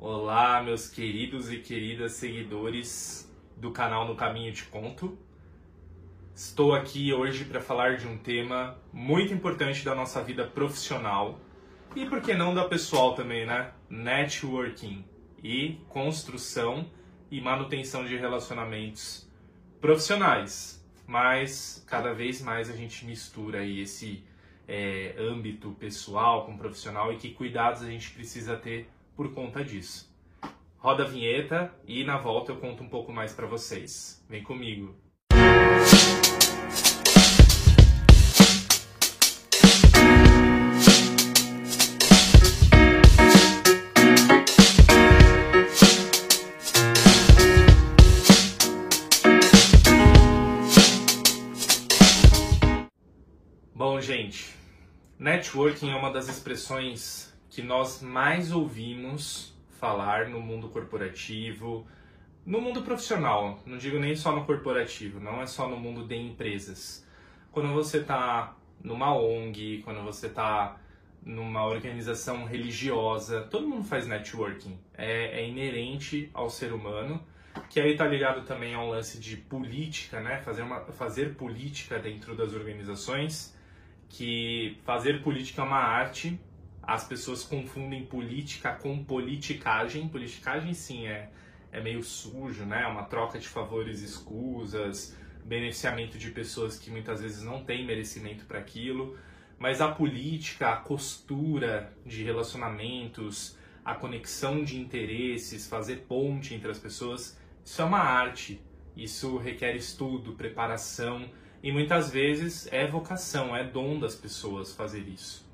Olá, meus queridos e queridas seguidores do canal No Caminho Te Conto. Estou aqui hoje para falar de um tema muito importante da nossa vida profissional e, por que não, da pessoal também, né? Networking e construção e manutenção de relacionamentos profissionais. Mas cada vez mais a gente mistura aí esse é, âmbito pessoal com profissional e que cuidados a gente precisa ter por conta disso. Roda a vinheta e na volta eu conto um pouco mais para vocês. Vem comigo. Bom, gente, networking é uma das expressões que nós mais ouvimos falar no mundo corporativo, no mundo profissional, não digo nem só no corporativo, não é só no mundo de empresas. Quando você está numa ONG, quando você está numa organização religiosa, todo mundo faz networking. É, é inerente ao ser humano, que aí está ligado também ao lance de política, né? Fazer, uma, fazer política dentro das organizações que fazer política é uma arte. As pessoas confundem política com politicagem. Politicagem, sim, é, é meio sujo, né? É uma troca de favores escusas, beneficiamento de pessoas que muitas vezes não têm merecimento para aquilo. Mas a política, a costura de relacionamentos, a conexão de interesses, fazer ponte entre as pessoas, isso é uma arte. Isso requer estudo, preparação e muitas vezes é vocação, é dom das pessoas fazer isso.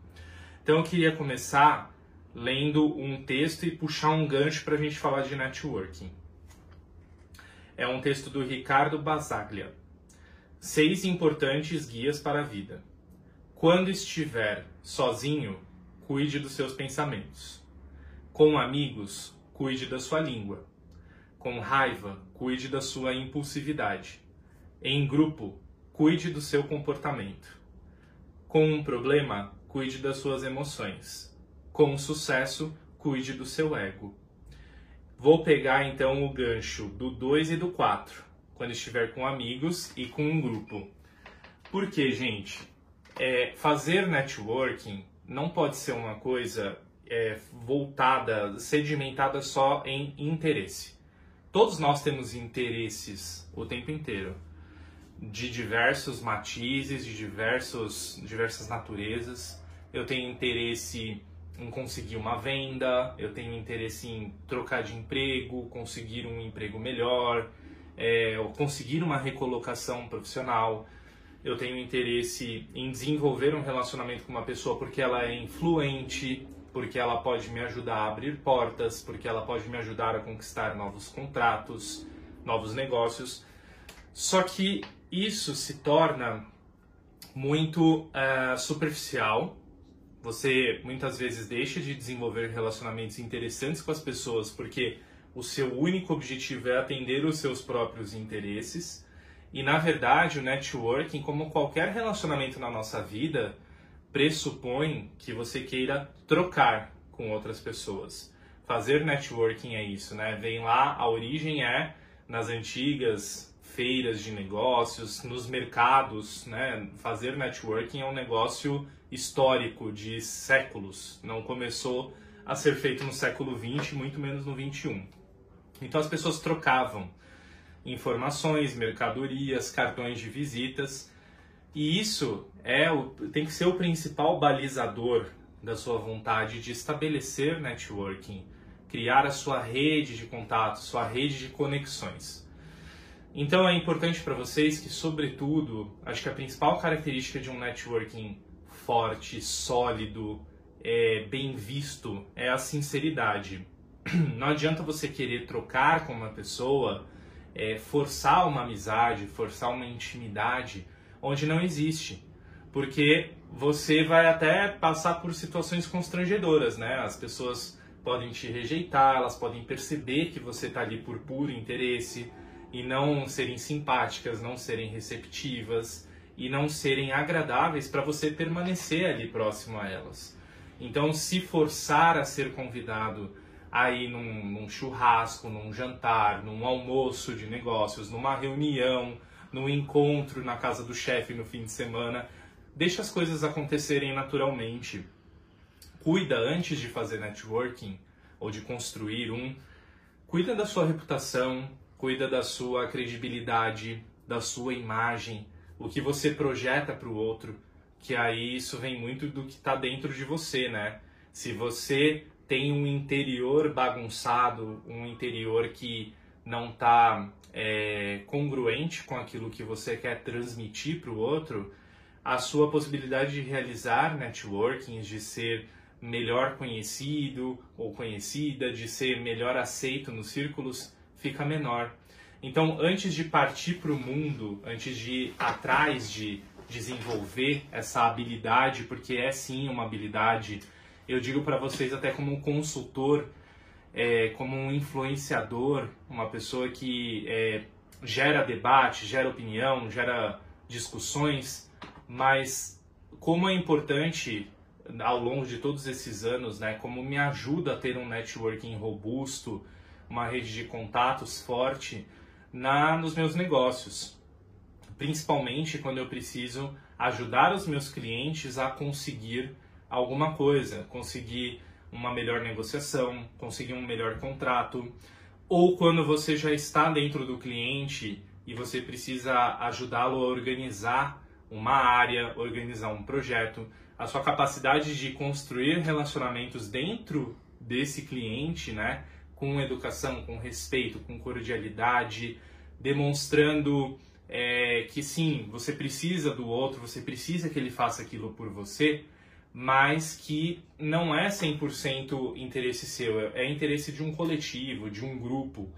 Então eu queria começar lendo um texto e puxar um gancho para a gente falar de networking. É um texto do Ricardo Basaglia. Seis importantes guias para a vida. Quando estiver sozinho, cuide dos seus pensamentos. Com amigos, cuide da sua língua. Com raiva, cuide da sua impulsividade. Em grupo, cuide do seu comportamento. Com um problema, cuide das suas emoções. Com sucesso, cuide do seu ego. Vou pegar então o gancho do 2 e do 4, quando estiver com amigos e com um grupo. Porque, gente, é, fazer networking não pode ser uma coisa é, voltada, sedimentada só em interesse. Todos nós temos interesses o tempo inteiro de diversos matizes, de diversos, diversas naturezas. Eu tenho interesse em conseguir uma venda, eu tenho interesse em trocar de emprego, conseguir um emprego melhor, é, conseguir uma recolocação profissional. Eu tenho interesse em desenvolver um relacionamento com uma pessoa porque ela é influente, porque ela pode me ajudar a abrir portas, porque ela pode me ajudar a conquistar novos contratos, novos negócios. Só que isso se torna muito uh, superficial. Você muitas vezes deixa de desenvolver relacionamentos interessantes com as pessoas porque o seu único objetivo é atender os seus próprios interesses. E na verdade, o networking, como qualquer relacionamento na nossa vida, pressupõe que você queira trocar com outras pessoas. Fazer networking é isso, né? Vem lá, a origem é nas antigas feiras de negócios, nos mercados, né? Fazer networking é um negócio histórico de séculos. Não começou a ser feito no século 20, muito menos no 21. Então as pessoas trocavam informações, mercadorias, cartões de visitas, e isso é o, tem que ser o principal balizador da sua vontade de estabelecer networking, criar a sua rede de contatos, sua rede de conexões. Então é importante para vocês que, sobretudo, acho que a principal característica de um networking forte, sólido, é, bem visto é a sinceridade. Não adianta você querer trocar com uma pessoa, é, forçar uma amizade, forçar uma intimidade onde não existe. Porque você vai até passar por situações constrangedoras, né? As pessoas podem te rejeitar, elas podem perceber que você está ali por puro interesse e não serem simpáticas, não serem receptivas e não serem agradáveis para você permanecer ali próximo a elas. Então, se forçar a ser convidado aí num, num churrasco, num jantar, num almoço de negócios, numa reunião, num encontro na casa do chefe no fim de semana. Deixa as coisas acontecerem naturalmente. Cuida antes de fazer networking ou de construir um. Cuida da sua reputação, cuida da sua credibilidade, da sua imagem, o que você projeta para o outro, que aí isso vem muito do que está dentro de você, né? Se você tem um interior bagunçado, um interior que não está é, congruente com aquilo que você quer transmitir para o outro, a sua possibilidade de realizar networking, de ser melhor conhecido ou conhecida, de ser melhor aceito nos círculos, fica menor. Então, antes de partir para o mundo, antes de ir atrás de desenvolver essa habilidade, porque é sim uma habilidade eu digo para vocês até como um consultor, é, como um influenciador, uma pessoa que é, gera debate, gera opinião, gera discussões, mas como é importante ao longo de todos esses anos, né, como me ajuda a ter um networking robusto, uma rede de contatos forte na nos meus negócios, principalmente quando eu preciso ajudar os meus clientes a conseguir alguma coisa, conseguir uma melhor negociação, conseguir um melhor contrato, ou quando você já está dentro do cliente e você precisa ajudá-lo a organizar uma área, organizar um projeto, a sua capacidade de construir relacionamentos dentro desse cliente, né, com educação, com respeito, com cordialidade, demonstrando é, que sim, você precisa do outro, você precisa que ele faça aquilo por você, mas que não é 100% interesse seu, é interesse de um coletivo, de um grupo.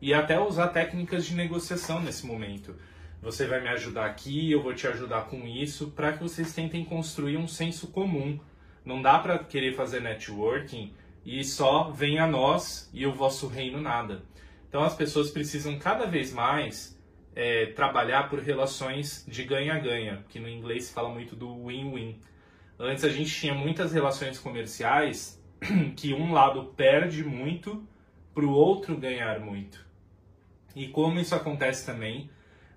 E até usar técnicas de negociação nesse momento. Você vai me ajudar aqui, eu vou te ajudar com isso, para que vocês tentem construir um senso comum. Não dá para querer fazer networking e só vem a nós e o vosso reino nada. Então as pessoas precisam cada vez mais é, trabalhar por relações de ganha-ganha, que no inglês se fala muito do win-win Antes a gente tinha muitas relações comerciais que um lado perde muito para o outro ganhar muito. E como isso acontece também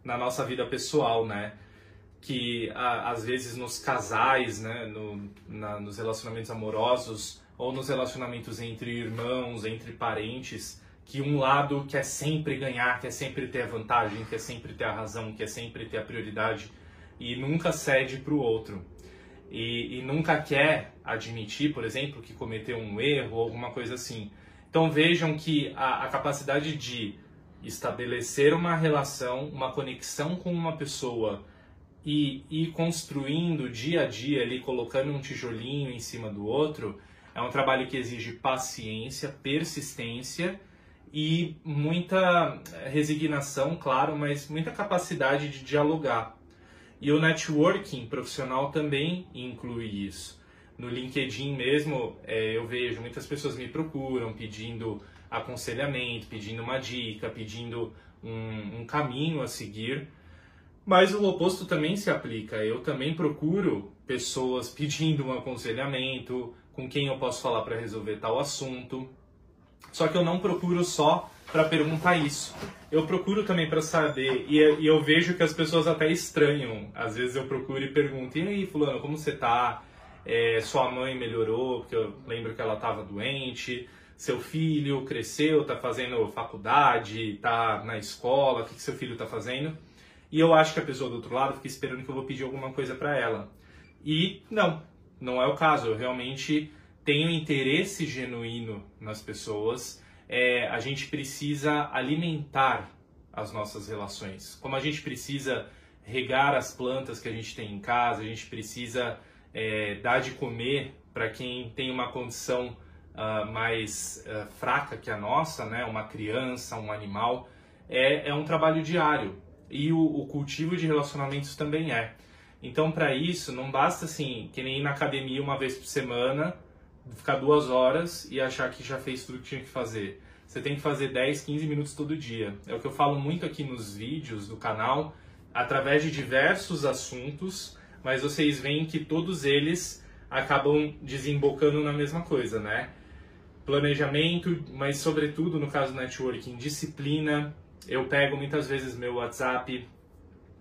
na nossa vida pessoal, né? Que a, às vezes nos casais, né? No, na, nos relacionamentos amorosos ou nos relacionamentos entre irmãos, entre parentes, que um lado quer sempre ganhar, quer sempre ter a vantagem, quer sempre ter a razão, quer sempre ter a prioridade e nunca cede para o outro e, e nunca quer admitir, por exemplo, que cometeu um erro ou alguma coisa assim. Então vejam que a, a capacidade de estabelecer uma relação, uma conexão com uma pessoa e ir construindo dia a dia ali, colocando um tijolinho em cima do outro, é um trabalho que exige paciência, persistência e muita resignação, claro, mas muita capacidade de dialogar. E o networking profissional também inclui isso. No LinkedIn mesmo, é, eu vejo muitas pessoas me procuram pedindo aconselhamento, pedindo uma dica, pedindo um, um caminho a seguir. Mas o oposto também se aplica. Eu também procuro pessoas pedindo um aconselhamento, com quem eu posso falar para resolver tal assunto. Só que eu não procuro só para perguntar isso. Eu procuro também para saber, e, e, eu vejo que as pessoas até estranham. Às vezes eu procuro e pergunto: e aí, Fulano, como você tá? É, sua mãe melhorou, porque eu lembro que ela estava doente. Seu filho cresceu, está fazendo faculdade, está na escola, o que, que seu filho está fazendo? E eu acho que a pessoa do outro lado fica esperando que eu vou pedir alguma coisa para ela. E não, não é o caso. Eu realmente tenho interesse genuíno nas pessoas é, a gente precisa alimentar as nossas relações. Como a gente precisa regar as plantas que a gente tem em casa, a gente precisa é, dar de comer para quem tem uma condição uh, mais uh, fraca que a nossa, né? uma criança, um animal, é, é um trabalho diário. E o, o cultivo de relacionamentos também é. Então, para isso, não basta assim, que nem ir na academia uma vez por semana ficar duas horas e achar que já fez tudo que tinha que fazer. Você tem que fazer 10, 15 minutos todo dia. É o que eu falo muito aqui nos vídeos do canal, através de diversos assuntos, mas vocês veem que todos eles acabam desembocando na mesma coisa, né? planejamento, mas sobretudo no caso do networking, disciplina. Eu pego muitas vezes meu WhatsApp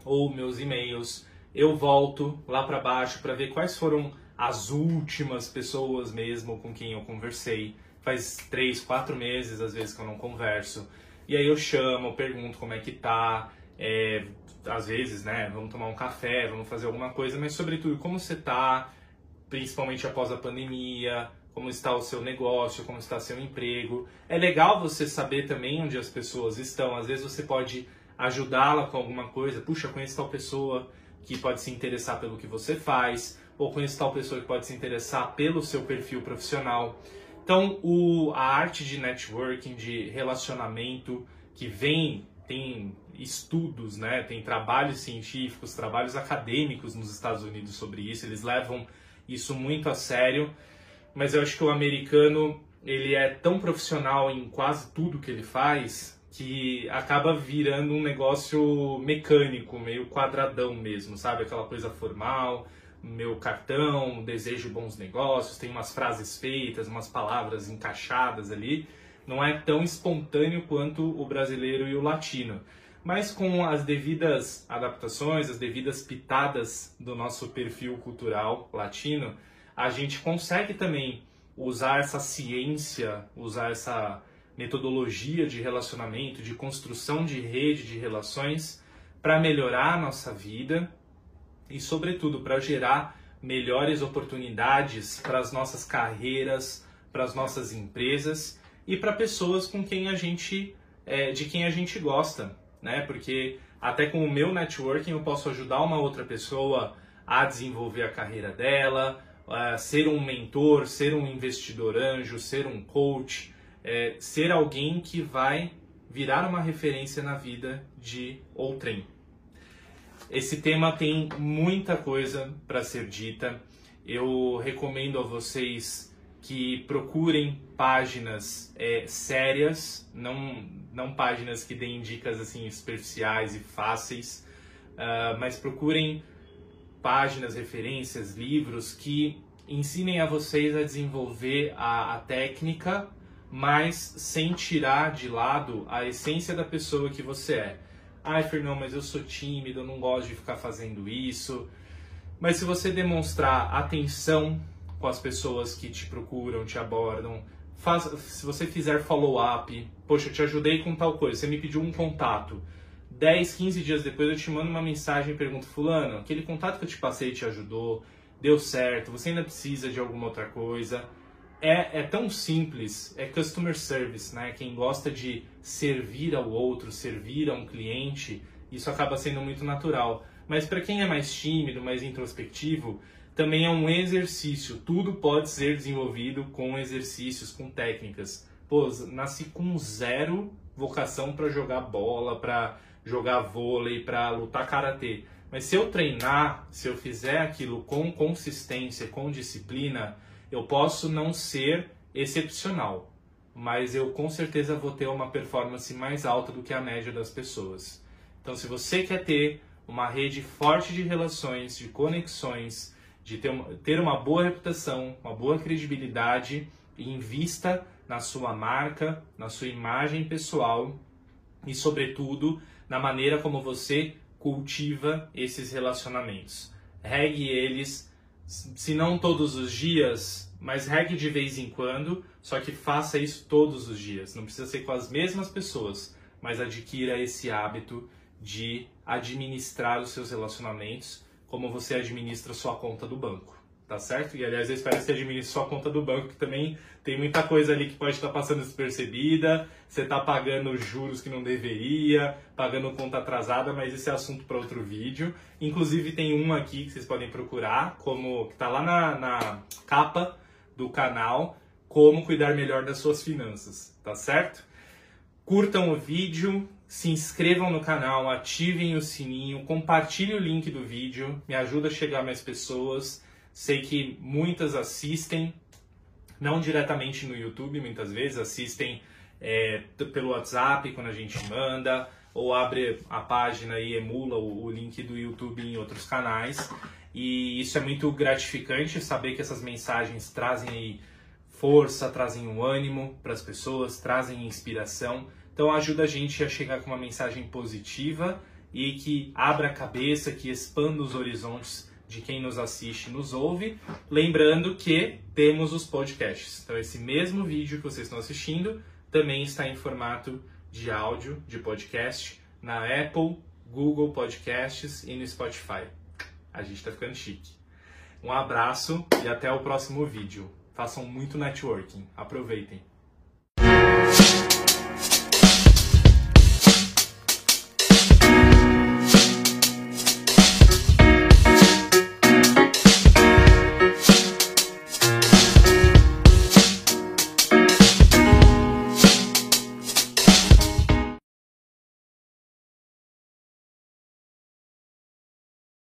ou meus e-mails, eu volto lá para baixo para ver quais foram as últimas pessoas mesmo com quem eu conversei. Faz três, quatro meses às vezes que eu não converso. E aí eu chamo, pergunto como é que tá. É, às vezes, né, vamos tomar um café, vamos fazer alguma coisa, mas sobretudo como você tá, principalmente após a pandemia, como está o seu negócio, como está seu emprego. É legal você saber também onde as pessoas estão. Às vezes você pode ajudá-la com alguma coisa. Puxa, conheço tal pessoa que pode se interessar pelo que você faz, ou conheço tal pessoa que pode se interessar pelo seu perfil profissional. Então, o, a arte de networking, de relacionamento, que vem, tem estudos, né, tem trabalhos científicos, trabalhos acadêmicos nos Estados Unidos sobre isso, eles levam isso muito a sério, mas eu acho que o americano, ele é tão profissional em quase tudo que ele faz, que acaba virando um negócio mecânico, meio quadradão mesmo, sabe? Aquela coisa formal, meu cartão, desejo bons negócios, tem umas frases feitas, umas palavras encaixadas ali. Não é tão espontâneo quanto o brasileiro e o latino. Mas com as devidas adaptações, as devidas pitadas do nosso perfil cultural latino, a gente consegue também usar essa ciência, usar essa metodologia de relacionamento, de construção de rede de relações para melhorar a nossa vida e, sobretudo, para gerar melhores oportunidades para as nossas carreiras, para as nossas empresas e para pessoas com quem a gente, é, de quem a gente gosta, né? Porque até com o meu networking eu posso ajudar uma outra pessoa a desenvolver a carreira dela, a ser um mentor, ser um investidor anjo, ser um coach, é, ser alguém que vai virar uma referência na vida de outrem. Esse tema tem muita coisa para ser dita. Eu recomendo a vocês que procurem páginas é, sérias, não, não páginas que deem dicas assim superficiais e fáceis, uh, mas procurem páginas, referências, livros que ensinem a vocês a desenvolver a, a técnica mas sem tirar de lado a essência da pessoa que você é. Ai, Fernão, mas eu sou tímido, eu não gosto de ficar fazendo isso. Mas se você demonstrar atenção com as pessoas que te procuram, te abordam, faz, se você fizer follow-up, poxa, eu te ajudei com tal coisa, você me pediu um contato. 10, 15 dias depois eu te mando uma mensagem e pergunto, fulano, aquele contato que eu te passei te ajudou, deu certo, você ainda precisa de alguma outra coisa é, é tão simples, é customer service, né? Quem gosta de servir ao outro, servir a um cliente, isso acaba sendo muito natural. Mas para quem é mais tímido, mais introspectivo, também é um exercício. Tudo pode ser desenvolvido com exercícios, com técnicas. Pô, nasci com zero vocação para jogar bola, para jogar vôlei, para lutar karatê. Mas se eu treinar, se eu fizer aquilo com consistência, com disciplina, eu posso não ser excepcional, mas eu com certeza vou ter uma performance mais alta do que a média das pessoas. Então, se você quer ter uma rede forte de relações, de conexões, de ter uma, ter uma boa reputação, uma boa credibilidade, invista na sua marca, na sua imagem pessoal e, sobretudo, na maneira como você cultiva esses relacionamentos. Regue eles se não todos os dias, mas regue de vez em quando, só que faça isso todos os dias. Não precisa ser com as mesmas pessoas, mas adquira esse hábito de administrar os seus relacionamentos como você administra sua conta do banco tá certo? E aliás, eu espero que você administre sua conta do banco, que também tem muita coisa ali que pode estar passando despercebida, você está pagando juros que não deveria, pagando conta atrasada, mas esse é assunto para outro vídeo. Inclusive tem um aqui que vocês podem procurar, como que está lá na, na capa do canal, como cuidar melhor das suas finanças, tá certo? Curtam o vídeo, se inscrevam no canal, ativem o sininho, compartilhem o link do vídeo, me ajuda a chegar mais pessoas. Sei que muitas assistem, não diretamente no YouTube, muitas vezes assistem é, pelo WhatsApp quando a gente manda, ou abre a página e emula o, o link do YouTube em outros canais. E isso é muito gratificante saber que essas mensagens trazem aí força, trazem um ânimo para as pessoas, trazem inspiração. Então ajuda a gente a chegar com uma mensagem positiva e que abra a cabeça, que expanda os horizontes de quem nos assiste e nos ouve. Lembrando que temos os podcasts. Então esse mesmo vídeo que vocês estão assistindo também está em formato de áudio, de podcast, na Apple, Google Podcasts e no Spotify. A gente está ficando chique. Um abraço e até o próximo vídeo. Façam muito networking. Aproveitem.